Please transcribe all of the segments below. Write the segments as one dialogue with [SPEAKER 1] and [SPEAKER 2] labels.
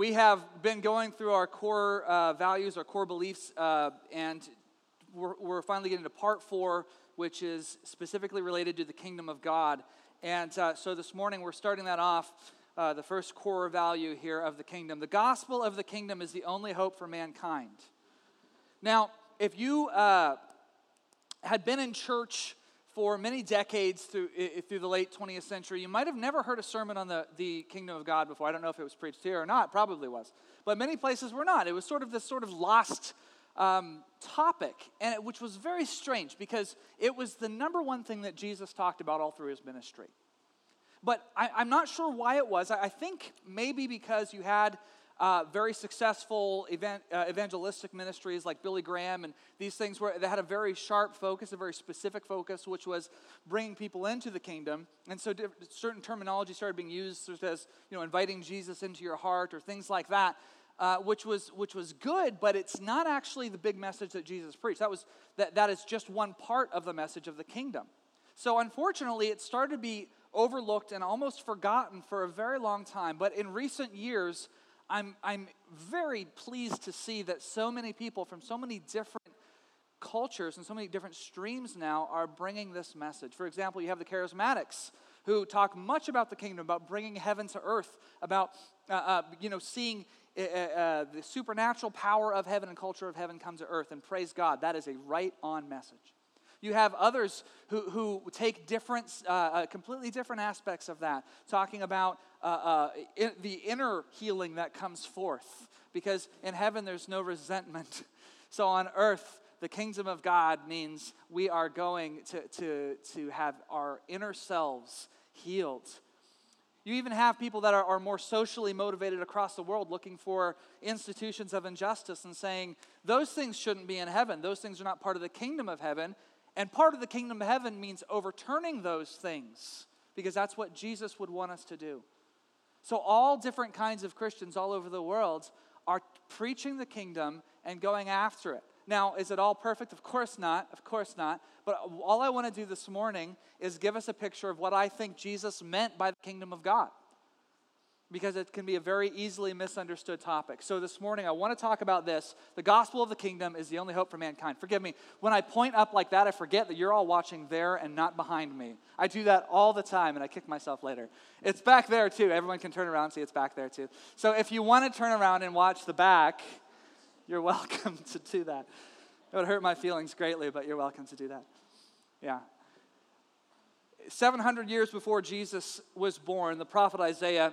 [SPEAKER 1] We have been going through our core uh, values, our core beliefs, uh, and we're, we're, finally getting to part four, which is specifically related to the kingdom of God. And uh, so this morning we're starting that off, uh, the first core value here of the kingdom. The gospel of the kingdom is the only hope for mankind. Now, if you uh, had been in church for many decades through, through the late 20th century, you might have never heard a sermon on the, the kingdom of God before. I don't know if it was preached here or not, probably was. But many places were not. It was sort of this sort of lost um, topic, and it, which was very strange because it was the number one thing that Jesus talked about all through his ministry. But I, am not sure why it was. I, I think maybe because you had uh, very successful event, uh, evangelistic ministries like Billy Graham and these things where they had a very sharp focus, a very specific focus, which was bringing people into the kingdom. And so certain terminology started being used, such as you know, inviting Jesus into your heart or things like that. Uh, which was which was good, but it's not actually the big message that Jesus preached. That was that that is just one part of the message of the kingdom. So unfortunately, it started to be overlooked and almost forgotten for a very long time. But in recent years, I'm, I'm very pleased to see that so many people from so many different cultures and so many different streams now are bringing this message. For example, you have the charismatics who talk much about the kingdom, about bringing heaven to earth, about uh, uh, you know seeing uh, uh, uh the supernatural power of heaven and culture of heaven come to earth. And praise God, that is a right on message. You have others who, who take different, uh, uh, completely different aspects of that, talking about uh, uh, in, the inner healing that comes forth. Because in heaven, there's no resentment. So on earth, the kingdom of God means we are going to, to, to have our inner selves healed. You even have people that are, are more socially motivated across the world looking for institutions of injustice and saying, those things shouldn't be in heaven. Those things are not part of the kingdom of heaven. And part of the kingdom of heaven means overturning those things because that's what Jesus would want us to do. So, all different kinds of Christians all over the world are preaching the kingdom and going after it. Now, is it all perfect? Of course not. Of course not. But all I want to do this morning is give us a picture of what I think Jesus meant by the kingdom of God because it can be a very easily misunderstood topic. So this morning I want to talk about this. The gospel of the kingdom is the only hope for mankind. Forgive me, when I point up like that, I forget that you're all watching there and not behind me. I do that all the time and I kick myself later. It's back there too. Everyone can turn around and see it's back there too. So if you want to turn around and watch the back, you're welcome to do that. It would hurt my feelings greatly, but you're welcome to do that. Yeah. 700 years before Jesus was born, the prophet Isaiah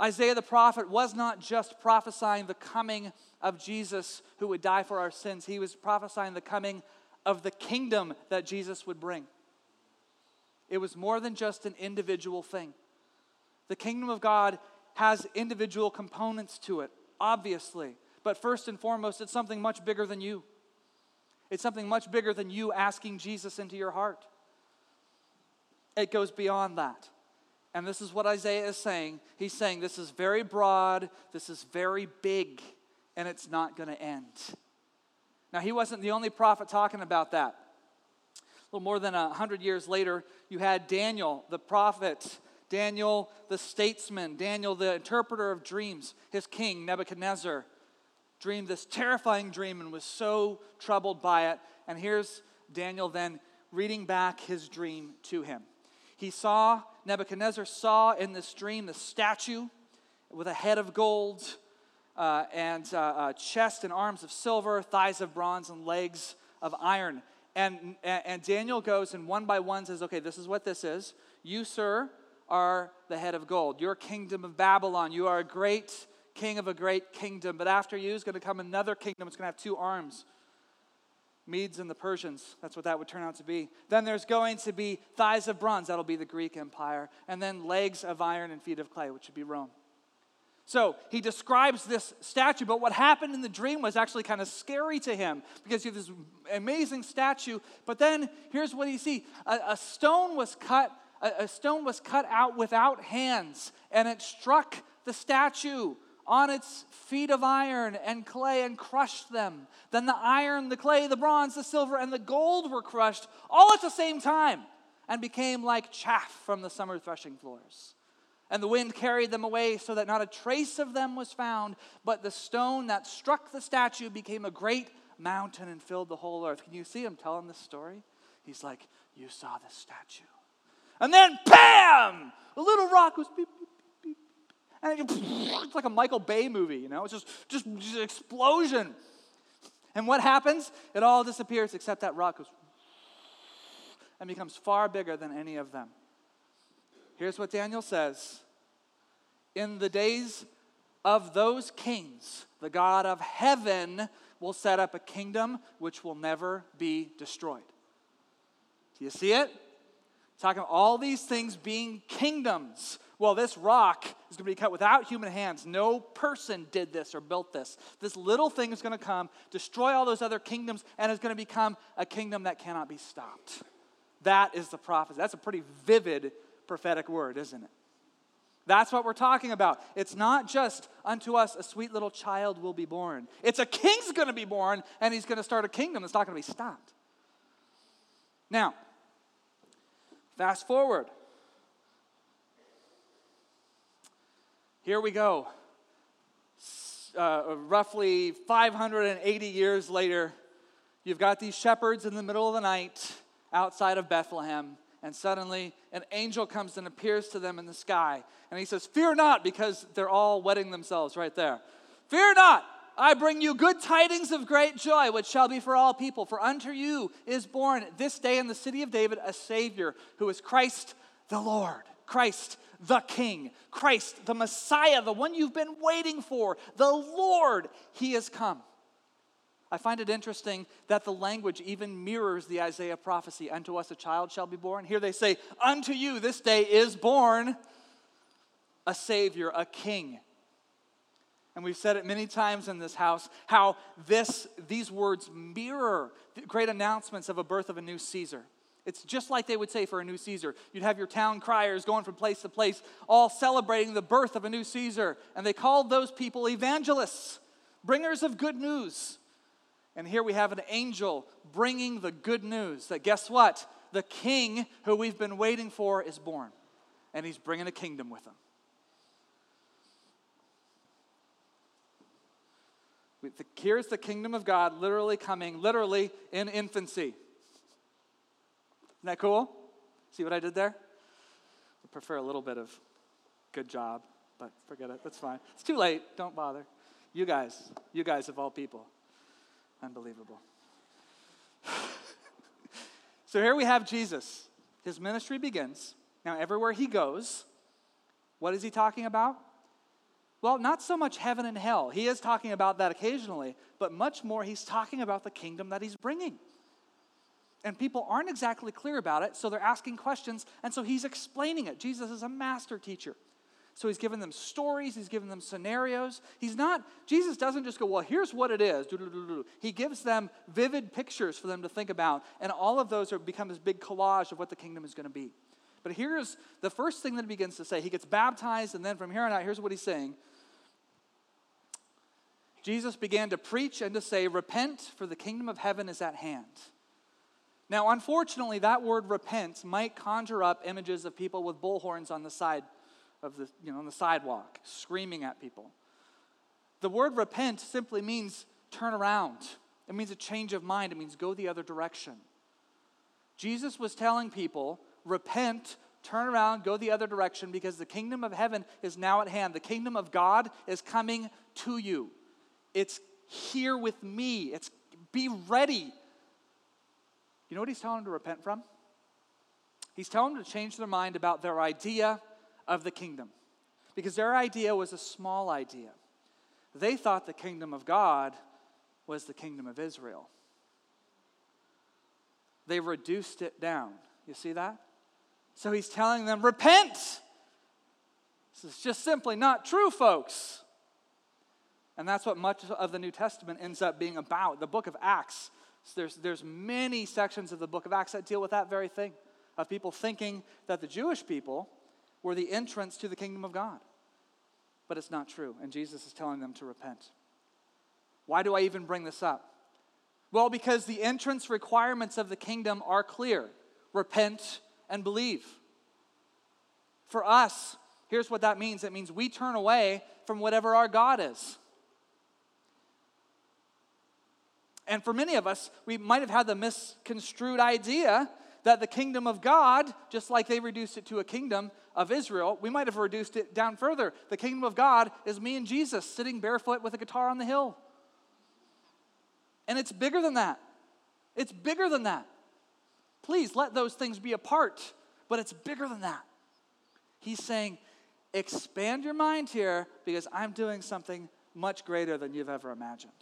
[SPEAKER 1] Isaiah the prophet was not just prophesying the coming of Jesus who would die for our sins, he was prophesying the coming of the kingdom that Jesus would bring. It was more than just an individual thing. The kingdom of God has individual components to it, obviously. But first and foremost, it's something much bigger than you. It's something much bigger than you asking Jesus into your heart. It goes beyond that. And this is what Isaiah is saying. He's saying this is very broad, this is very big, and it's not going to end. Now, he wasn't the only prophet talking about that. A little more than a hundred years later, you had Daniel, the prophet, Daniel, the statesman, Daniel, the interpreter of dreams. His king, Nebuchadnezzar, dreamed this terrifying dream and was so troubled by it. And here's Daniel then reading back his dream to him. He saw Nebuchadnezzar saw in this dream the statue with a head of gold uh, and uh, chest and arms of silver, thighs of bronze, and legs of iron. And, and Daniel goes and one by one says, Okay, this is what this is. You, sir, are the head of gold. Your kingdom of Babylon. You are a great king of a great kingdom. But after you is going to come another kingdom. It's going to have two arms Medes and the Persians. That's what that would turn out to be. Then there's going to be thighs of bronze. That'll be the Greek Empire. And then legs of iron and feet of clay, which would be Rome. So he describes this statue, but what happened in the dream was actually kind of scary to him because you have this amazing statue. But then here's what he see: a, a stone was cut, a, a stone was cut out without hands, and it struck the statue on its feet of iron and clay and crushed them. Then the iron, the clay, the bronze, the silver, and the gold were crushed all at the same time and became like chaff from the summer threshing floors. And the wind carried them away so that not a trace of them was found, but the stone that struck the statue became a great mountain and filled the whole earth. Can you see him telling this story? He's like, You saw the statue. And then, bam! A little rock was beep, beep, and it, it's like a Michael Bay movie, you know? It's just, just, just explosion. And what happens? It all disappears except that rock goes and becomes far bigger than any of them. Here's what Daniel says In the days of those kings, the God of heaven will set up a kingdom which will never be destroyed. Do you see it? Talking all these things being kingdoms. Well, this rock is going to be cut without human hands. No person did this or built this. This little thing is going to come, destroy all those other kingdoms, and is going to become a kingdom that cannot be stopped. That is the prophecy. That's a pretty vivid prophetic word, isn't it? That's what we're talking about. It's not just unto us a sweet little child will be born. It's a king's going to be born, and he's going to start a kingdom that's not going to be stopped. Now, fast forward. Here we go. Uh, roughly 580 years later, you've got these shepherds in the middle of the night outside of Bethlehem and suddenly an angel comes and appears to them in the sky. And he says, Fear not, because they're all wetting themselves right there. Fear not, I bring you good tidings of great joy, which shall be for all people. For unto you is born this day in the city of David a Savior, who is Christ the Lord, Christ the King, Christ the Messiah, the one you've been waiting for, the Lord. He has come. I find it interesting that the language even mirrors the Isaiah prophecy Unto us a child shall be born. Here they say, Unto you this day is born a Savior, a King. And we've said it many times in this house how this, these words mirror the great announcements of a birth of a new Caesar. It's just like they would say for a new Caesar. You'd have your town criers going from place to place, all celebrating the birth of a new Caesar. And they called those people evangelists, bringers of good news. And here we have an angel bringing the good news that guess what? The king who we've been waiting for is born, and he's bringing a kingdom with him. Here's the kingdom of God literally coming, literally in infancy. Isn't that cool? See what I did there? I prefer a little bit of good job, but forget it. That's fine. It's too late. Don't bother. You guys, you guys of all people. Unbelievable. so here we have Jesus. His ministry begins. Now, everywhere he goes, what is he talking about? Well, not so much heaven and hell. He is talking about that occasionally, but much more, he's talking about the kingdom that he's bringing. And people aren't exactly clear about it, so they're asking questions, and so he's explaining it. Jesus is a master teacher. So he's given them stories, he's given them scenarios. He's not, Jesus doesn't just go, well, here's what it is. He gives them vivid pictures for them to think about, and all of those are become this big collage of what the kingdom is going to be. But here's the first thing that he begins to say. He gets baptized, and then from here on out, here's what he's saying. Jesus began to preach and to say, Repent, for the kingdom of heaven is at hand. Now, unfortunately, that word repent might conjure up images of people with bullhorns on the side of the, you know, on the sidewalk, screaming at people. The word repent simply means turn around. It means a change of mind. It means go the other direction. Jesus was telling people, repent, turn around, go the other direction because the kingdom of heaven is now at hand. The kingdom of God is coming to you. It's here with me. It's be ready. You know what he's telling them to repent from? He's telling them to change their mind about their idea of the kingdom. Because their idea was a small idea. They thought the kingdom of God was the kingdom of Israel. They reduced it down. You see that? So he's telling them, repent. This is just simply not true, folks. And that's what much of the New Testament ends up being about. The book of Acts, there's, there's many sections of the book of Acts that deal with that very thing of people thinking that the Jewish people were the entrance to the kingdom of God. But it's not true, and Jesus is telling them to repent. Why do I even bring this up? Well, because the entrance requirements of the kingdom are clear repent and believe. For us, here's what that means it means we turn away from whatever our God is. And for many of us, we might have had the misconstrued idea that the kingdom of God, just like they reduced it to a kingdom of Israel, we might have reduced it down further. The kingdom of God is me and Jesus sitting barefoot with a guitar on the hill. And it's bigger than that. It's bigger than that. Please let those things be a part, but it's bigger than that. He's saying, expand your mind here because I'm doing something much greater than you've ever imagined.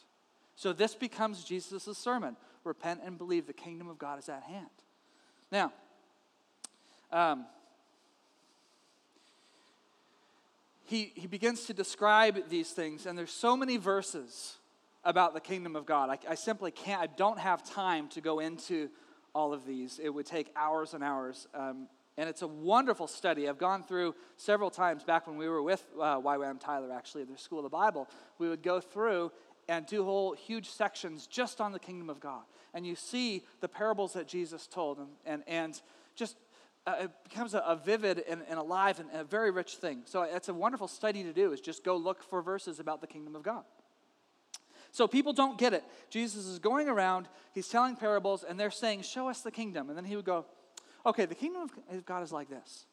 [SPEAKER 1] So this becomes Jesus' sermon repent and believe the kingdom of God is at hand. Now, um, he, he begins to describe these things, and there's so many verses about the kingdom of God. I, I simply can't, I don't have time to go into all of these. It would take hours and hours. Um, and it's a wonderful study. I've gone through several times back when we were with uh, YWAM Tyler, actually, at their School of the Bible. We would go through and do whole huge sections just on the kingdom of God. And you see the parables that Jesus told, and, and, and just uh, it becomes a, a vivid and, and, alive and a very rich thing. So it's a wonderful study to do, is just go look for verses about the kingdom of God. So people don't get it. Jesus is going around, he's telling parables, and they're saying, Show us the kingdom. And then he would go, Okay, the kingdom of God is like this.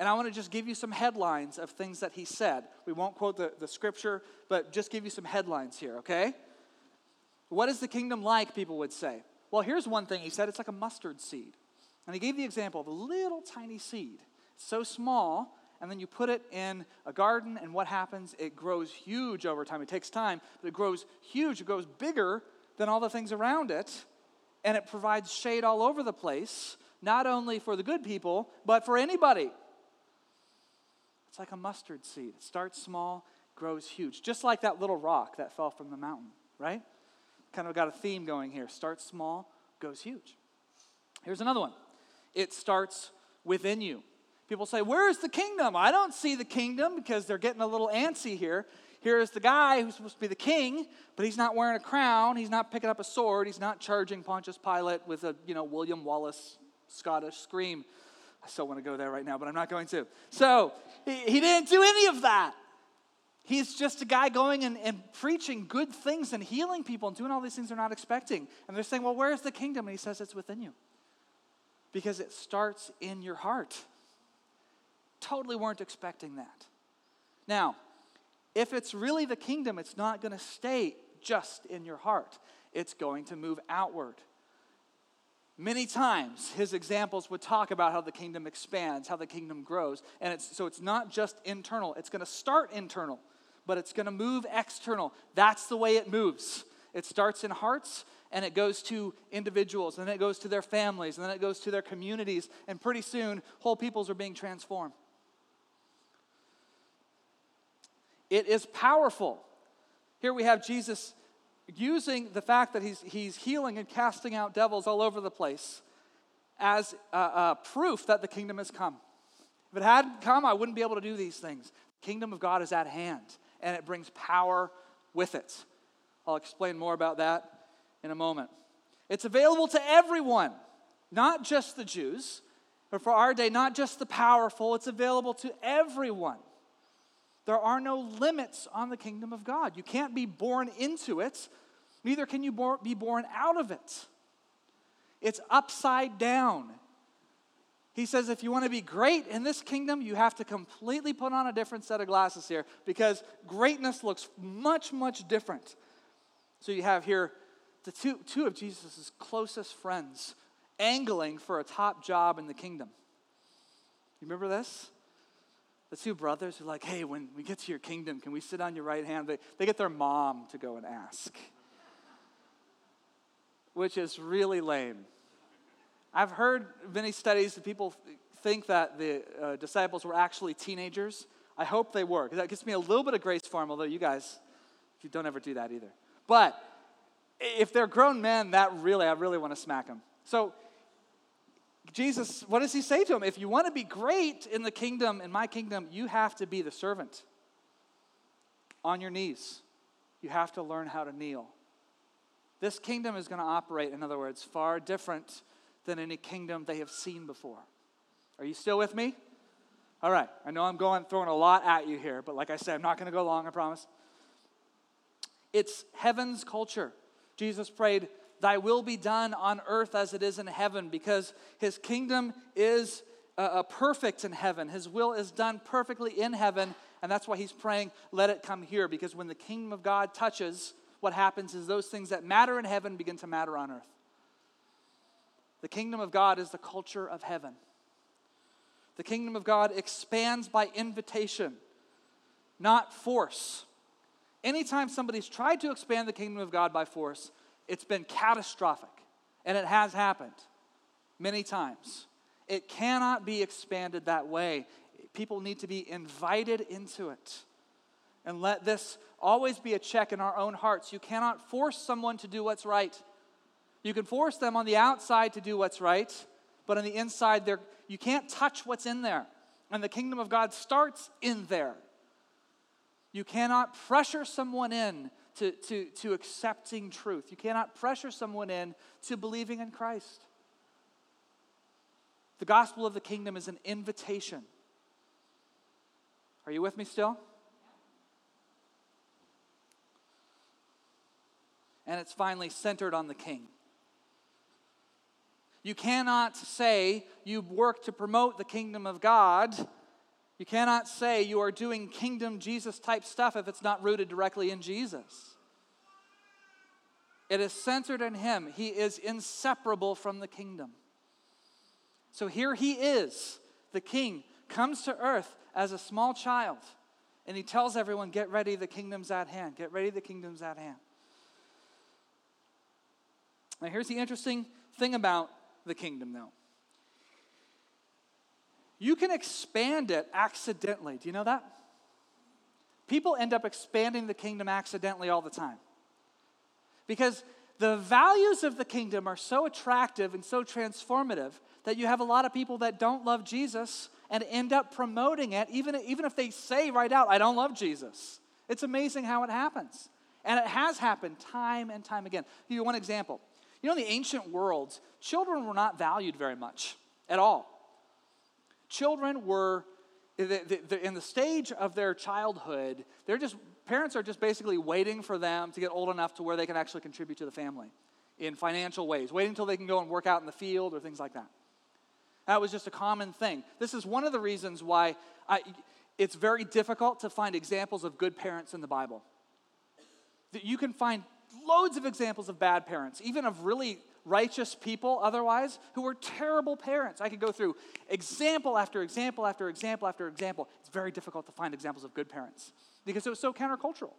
[SPEAKER 1] And I want to just give you some headlines of things that he said. We won't quote the, the scripture, but just give you some headlines here, okay? What is the kingdom like, people would say? Well, here's one thing he said it's like a mustard seed. And he gave the example of a little tiny seed. So small, and then you put it in a garden, and what happens? It grows huge over time. It takes time, but it grows huge. It grows bigger than all the things around it, and it provides shade all over the place, not only for the good people, but for anybody. It's like a mustard seed. It starts small, grows huge, just like that little rock that fell from the mountain, right? Kind of got a theme going here. Starts small, goes huge. Here's another one it starts within you. People say, Where is the kingdom? I don't see the kingdom because they're getting a little antsy here. Here's the guy who's supposed to be the king, but he's not wearing a crown. He's not picking up a sword. He's not charging Pontius Pilate with a, you know, William Wallace Scottish scream. I still want to go there right now, but I'm not going to. So he, didn't do any of that. He's just a guy going and, and preaching good things and healing people and doing all these things they're not expecting. And they're saying, Well, where's the kingdom? And he says, It's within you. Because it starts in your heart. Totally weren't expecting that. Now, if it's really the kingdom, it's not going to stay just in your heart, it's going to move outward. Many times, his examples would talk about how the kingdom expands, how the kingdom grows. And it's, so it's not just internal, it's going to start internal, but it's going to move external. That's the way it moves. It starts in hearts and it goes to individuals, and then it goes to their families, and then it goes to their communities, and pretty soon, whole peoples are being transformed. It is powerful. Here we have Jesus using the fact that he's, he's healing and casting out devils all over the place as a, proof that the kingdom has come. If it hadn't come, I wouldn't be able to do these things. The kingdom of God is at hand, and it brings power with it. I'll explain more about that in a moment. It's available to everyone, not just the Jews, but for our day, not just the powerful, it's available to everyone. There are no limits on the kingdom of God. You can't be born into it, neither can you be born out of it. It's upside down. He says if you want to be great in this kingdom, you have to completely put on a different set of glasses here because greatness looks much, much different. So you have here the two, two of Jesus' closest friends angling for a top job in the kingdom. You remember this? The two brothers are like, hey, when we get to your kingdom, can we sit on your right hand? They, they get their mom to go and ask, which is really lame. I've heard many studies that people think that the uh, disciples were actually teenagers I hope they were, because that gives me a little bit of grace for them, although you guys, you don't ever do that either. But if they're grown men, that really, I really want to smack them. So, Jesus, what does he say to him? If you want to be great in the kingdom, in my kingdom, you have to be the servant on your knees. You have to learn how to kneel. This kingdom is going to operate, in other words, far different than any kingdom they have seen before. Are you still with me? All right. I know I'm going throwing a lot at you here, but like I said, I'm not going to go long, I promise. It's heaven's culture. Jesus prayed, Thy will be done on earth as it is in heaven, because his kingdom is uh, uh, perfect in heaven. His will is done perfectly in heaven, and that's why he's praying, Let it come here, because when the kingdom of God touches, what happens is those things that matter in heaven begin to matter on earth. The kingdom of God is the culture of heaven. The kingdom of God expands by invitation, not force. Anytime somebody's tried to expand the kingdom of God by force, it's been catastrophic. And it has happened many times. It cannot be expanded that way. People need to be invited into it. And let this always be a check in our own hearts. You cannot force someone to do what's right. You can force them on the outside to do what's right, but on the inside, you can't touch what's in there. And the kingdom of God starts in there. You cannot pressure someone in to, to, to accepting truth. You cannot pressure someone in to believing in Christ. The gospel of the kingdom is an invitation. Are you with me still? And it's finally centered on the king. You cannot say you work to promote the kingdom of God you cannot say you are doing kingdom Jesus type stuff if it's not rooted directly in Jesus. It is centered in Him. He is inseparable from the kingdom. So here He is, the King, comes to earth as a small child, and He tells everyone, Get ready, the kingdom's at hand. Get ready, the kingdom's at hand. Now, here's the interesting thing about the kingdom, though you can expand it accidentally. Do you know that? People end up expanding the kingdom accidentally all the time. Because the values of the kingdom are so attractive and so transformative that you have a lot of people that don't love Jesus and end up promoting it, even, even if they say right out, I don't love Jesus. It's amazing how it happens. And it has happened time and time again. I'll give you one example. You know, in the ancient world, children were not valued very much at all children were in the stage of their childhood, they're just parents are just basically waiting for them to get old enough to where they can actually contribute to the family in financial ways, waiting until they can go and work out in the field or things like that. That was just a common thing. This is one of the reasons why I, it's very difficult to find examples of good parents in the Bible. That you can find loads of examples of bad parents, even of really righteous people otherwise who were terrible parents. I could go through example after example after example after example. It's very difficult to find examples of good parents because it was so countercultural.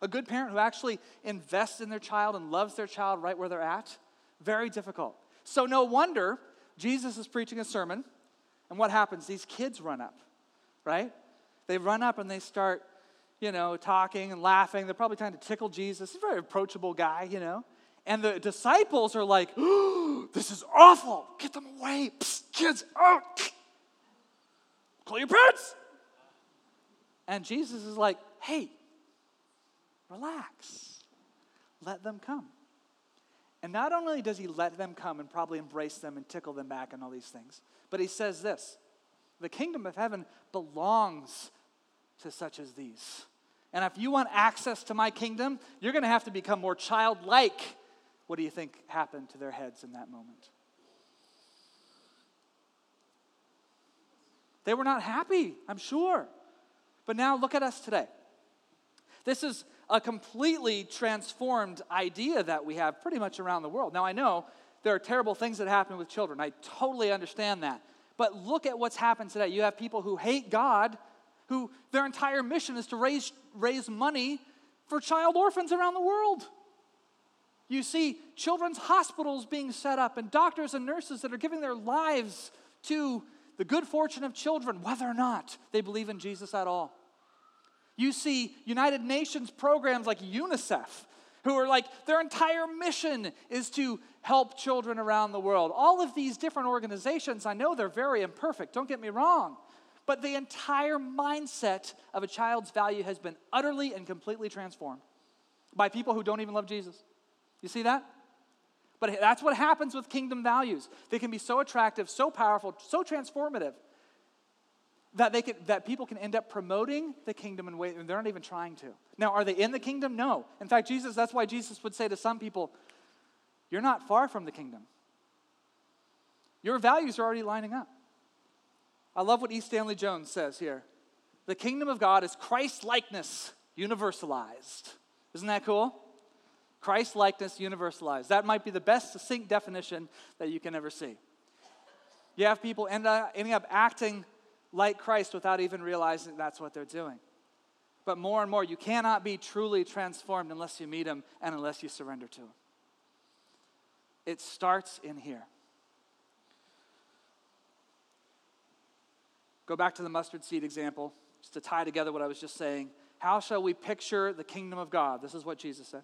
[SPEAKER 1] A good parent who actually invests in their child and loves their child right where they're at, very difficult. So, no wonder Jesus is preaching a sermon, and what happens? These kids run up, right? They run up and they start, you know, talking and laughing. They're probably trying to tickle Jesus. He's a very approachable guy, you know. And the disciples are like, oh, this is awful. Get them away. Psst, kids, out. Oh, call your parents. And Jesus is like, hey, relax. Let them come. And not only does he let them come and probably embrace them and tickle them back and all these things, but he says this the kingdom of heaven belongs to such as these. And if you want access to my kingdom, you're going to have to become more childlike what do you think happened to their heads in that moment? They were not happy, I'm sure. But now look at us today. This is a completely transformed idea that we have pretty much around the world. Now, I know there are terrible things that happen with children. I totally understand that. But look at what's happened today. You have people who hate God, who their entire mission is to raise, raise money for child orphans around the world. You see children's hospitals being set up and doctors and nurses that are giving their lives to the good fortune of children, whether or not they believe in Jesus at all. You see United Nations programs like UNICEF, who are like, their entire mission is to help children around the world. All of these different organizations, I know they're very imperfect, don't get me wrong, but the entire mindset of a child's value has been utterly and completely transformed by people who don't even love Jesus. You see that? But that's what happens with kingdom values. They can be so attractive, so powerful, so transformative that they can, that people can end up promoting the kingdom in ways they're not even trying to. Now, are they in the kingdom? No. In fact, Jesus, that's why Jesus would say to some people, You're not far from the kingdom. Your values are already lining up. I love what E. Stanley Jones says here. The kingdom of God is Christ likeness universalized. Isn't that cool? Christ likeness universalized. That might be the best succinct definition that you can ever see. You have people end up, ending up acting like Christ without even realizing that's what they're doing. But more and more, you cannot be truly transformed unless you meet Him and unless you surrender to Him. It starts in here. Go back to the mustard seed example, just to tie together what I was just saying. How shall we picture the kingdom of God? This is what Jesus said.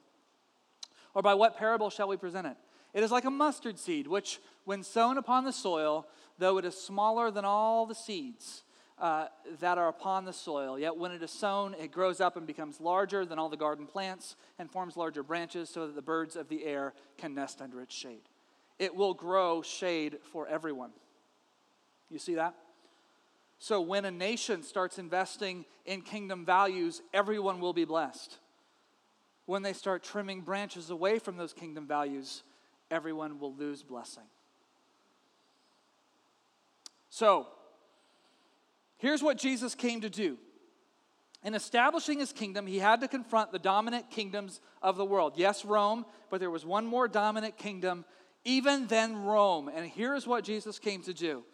[SPEAKER 1] Or by what parable shall we present it? It is like a mustard seed, which, when sown upon the soil, though it is smaller than all the seeds uh, that are upon the soil, yet when it is sown, it grows up and becomes larger than all the garden plants and forms larger branches so that the birds of the air can nest under its shade. It will grow shade for everyone. You see that? So when a nation starts investing in kingdom values, everyone will be blessed. When they start trimming branches away from those kingdom values, everyone will lose blessing. So, here's what Jesus came to do. In establishing his kingdom, he had to confront the dominant kingdoms of the world. Yes, Rome, but there was one more dominant kingdom, even than Rome. And here's what Jesus came to do.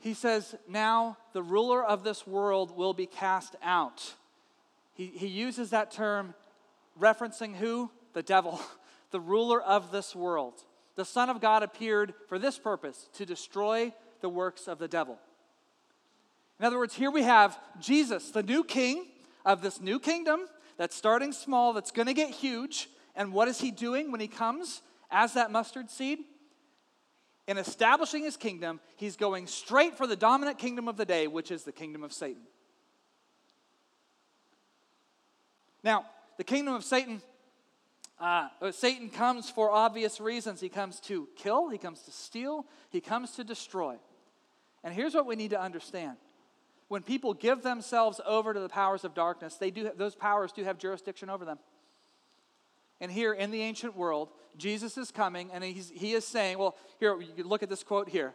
[SPEAKER 1] He says, Now the ruler of this world will be cast out. He, he uses that term referencing who? The devil, the ruler of this world the Son of God appeared for this purpose to destroy the works of the devil. In other words, here we have Jesus, the new king of this new kingdom that's starting small, that's going to get huge. And what is he doing when he comes as that mustard seed? In establishing his kingdom, he's going straight for the dominant kingdom of the day, which is the kingdom of Satan. Now, the kingdom of Satan uh, Satan comes for obvious reasons. He comes to kill, he comes to steal, he comes to destroy. And here's what we need to understand. When people give themselves over to the powers of darkness, they do, those powers do have jurisdiction over them. And here in the ancient world, Jesus is coming and he's, he is saying, well, here, you look at this quote here.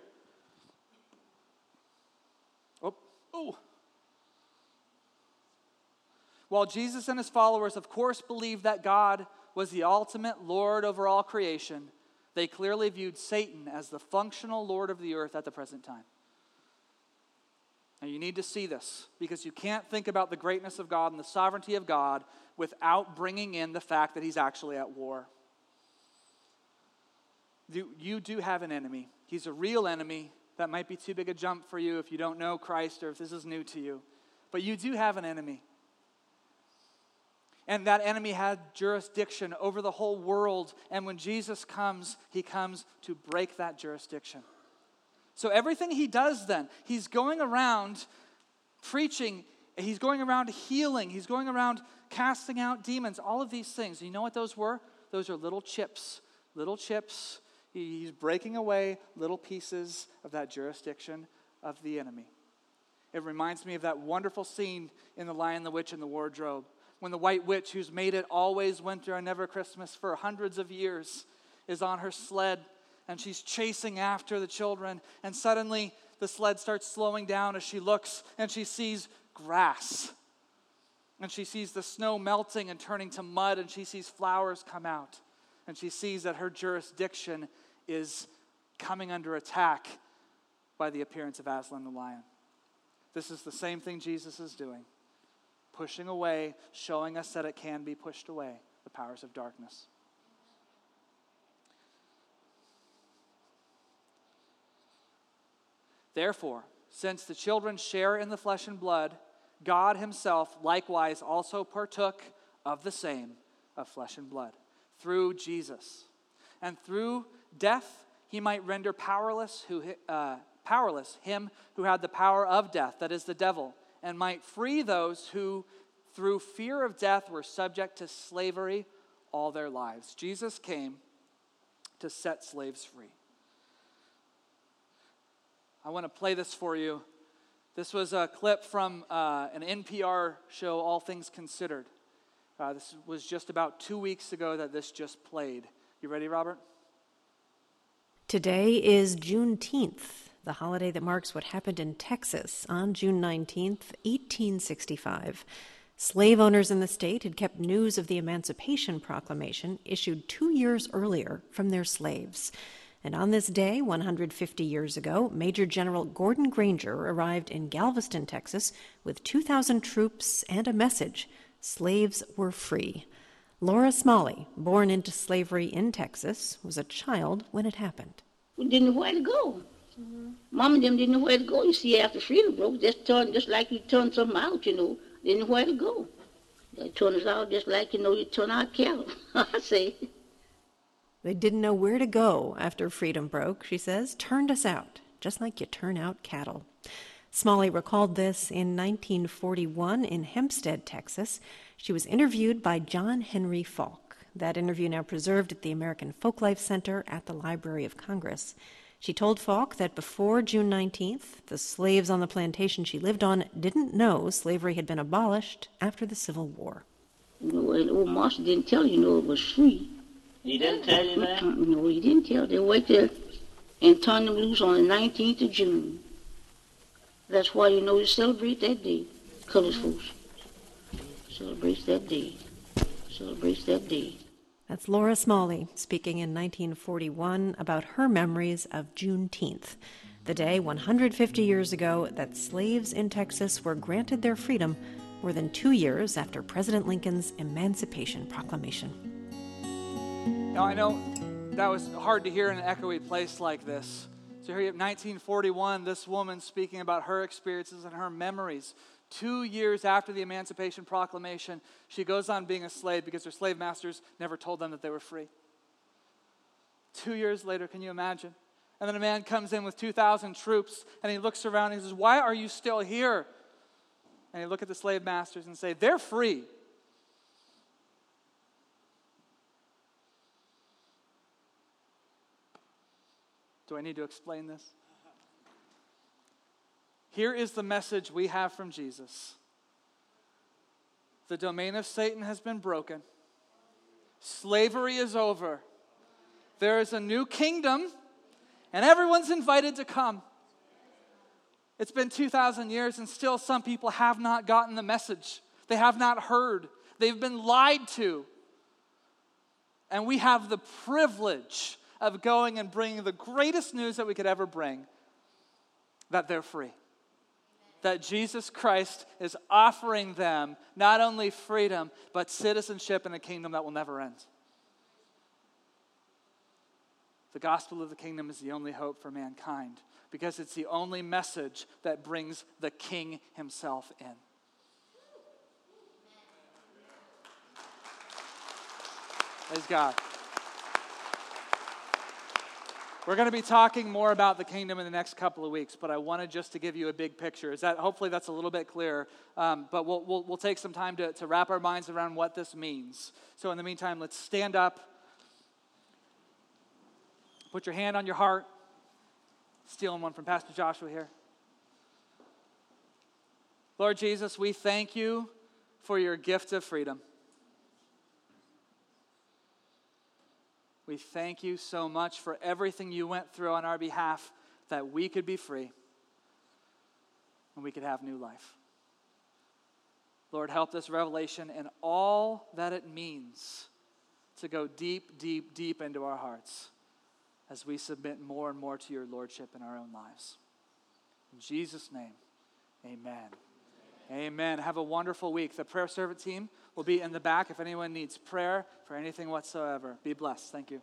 [SPEAKER 1] Oh, oh. While Jesus and his followers, of course, believed that God was the ultimate Lord over all creation, they clearly viewed Satan as the functional Lord of the earth at the present time. Now, you need to see this because you can't think about the greatness of God and the sovereignty of God without bringing in the fact that he's actually at war. You, you do have an enemy. He's a real enemy. That might be too big a jump for you if you don't know Christ or if this is new to you. But you do have an enemy. And that enemy had jurisdiction over the whole world. And when Jesus comes, he comes to break that jurisdiction. So everything he does then, he's going around preaching, he's going around healing, he's going around casting out demons, all of these things. You know what those were? Those are little chips, little chips. He's breaking away little pieces of that jurisdiction of the enemy. It reminds me of that wonderful scene in The Lion, the Witch, and the Wardrobe when the white witch, who's made it always winter and never Christmas for hundreds of years, is on her sled and she's chasing after the children. And suddenly the sled starts slowing down as she looks and she sees grass. And she sees the snow melting and turning to mud, and she sees flowers come out. And she sees that her jurisdiction is coming under attack by the appearance of Aslan the lion. This is the same thing Jesus is doing pushing away, showing us that it can be pushed away, the powers of darkness. Therefore, since the children share in the flesh and blood, God himself likewise also partook of the same of flesh and blood through Jesus. And through death, he might render powerless, who, uh, powerless him who had the power of death, that is the devil, and might free those who, through fear of death, were subject to slavery all their lives. Jesus came to set slaves free. I want to play this for you. This was a clip from uh, an NPR show, All Things Considered. Uh, this was just about two weeks ago that this just played. You ready, Robert?
[SPEAKER 2] Today is Juneteenth, the holiday that marks what happened in Texas on June 19th, 1865. Slave owners in the state had kept news of the Emancipation Proclamation issued two years earlier from their slaves. And on this day, 150 years ago, Major General Gordon Granger arrived in Galveston, Texas, with 2,000 troops and a message slaves were free. Laura Smalley, born into slavery in Texas, was a child when it happened.
[SPEAKER 3] Didn't know where to go. Mm-hmm. Them didn't know where to go. You see, after freedom broke, just turn just like you turn something out, you know. Didn't know where to go. They turn us out just like you know you turn out cattle. I say.
[SPEAKER 2] They didn't know where to go after freedom broke, she says, turned us out, just like you turn out cattle. Smalley recalled this in 1941 in Hempstead, Texas. She was interviewed by John Henry Faulk. That interview now preserved at the American Folklife Center at the Library of Congress. She told Faulk that before June 19th, the slaves on the plantation she lived on didn't know slavery had been abolished after the Civil War.
[SPEAKER 3] You know, old Marshall didn't tell you, no, it was free.
[SPEAKER 4] He didn't tell you that?
[SPEAKER 3] No, he didn't tell. They waited and turned them loose on the 19th of June. That's why you know you celebrate that day, colors folks. Celebrates that day. Celebrates that day.
[SPEAKER 2] That's Laura Smalley speaking in 1941 about her memories of Juneteenth, the day 150 years ago that slaves in Texas were granted their freedom more than two years after President Lincoln's Emancipation Proclamation.
[SPEAKER 1] Now, I know that was hard to hear in an echoey place like this. So here you have 1941, this woman speaking about her experiences and her memories. Two years after the Emancipation Proclamation, she goes on being a slave because her slave masters never told them that they were free. Two years later, can you imagine? And then a man comes in with 2,000 troops and he looks around and he says, Why are you still here? And he look at the slave masters and say, They're free. Do I need to explain this? Here is the message we have from Jesus the domain of Satan has been broken, slavery is over. There is a new kingdom, and everyone's invited to come. It's been 2,000 years, and still some people have not gotten the message. They have not heard. They've been lied to. And we have the privilege of going and bringing the greatest news that we could ever bring that they're free. That Jesus Christ is offering them not only freedom, but citizenship in a kingdom that will never end. The gospel of the kingdom is the only hope for mankind because it's the only message that brings the king himself in. Praise God. We're going to be talking more about the kingdom in the next couple of weeks, but I wanted just to give you a big picture. Is that hopefully that's a little bit clearer? Um, but we'll, we'll, we'll take some time to, to wrap our minds around what this means. So, in the meantime, let's stand up. Put your hand on your heart. Stealing one from Pastor Joshua here. Lord Jesus, we thank you for your gift of freedom. We thank you so much for everything you went through on our behalf that we could be free and we could have new life. Lord, help this revelation and all that it means to go deep, deep, deep into our hearts as we submit more and more to your Lordship in our own lives. In Jesus' name, amen. Amen. Have a wonderful week. The prayer servant team will be in the back if anyone needs prayer for anything whatsoever. Be blessed. Thank you.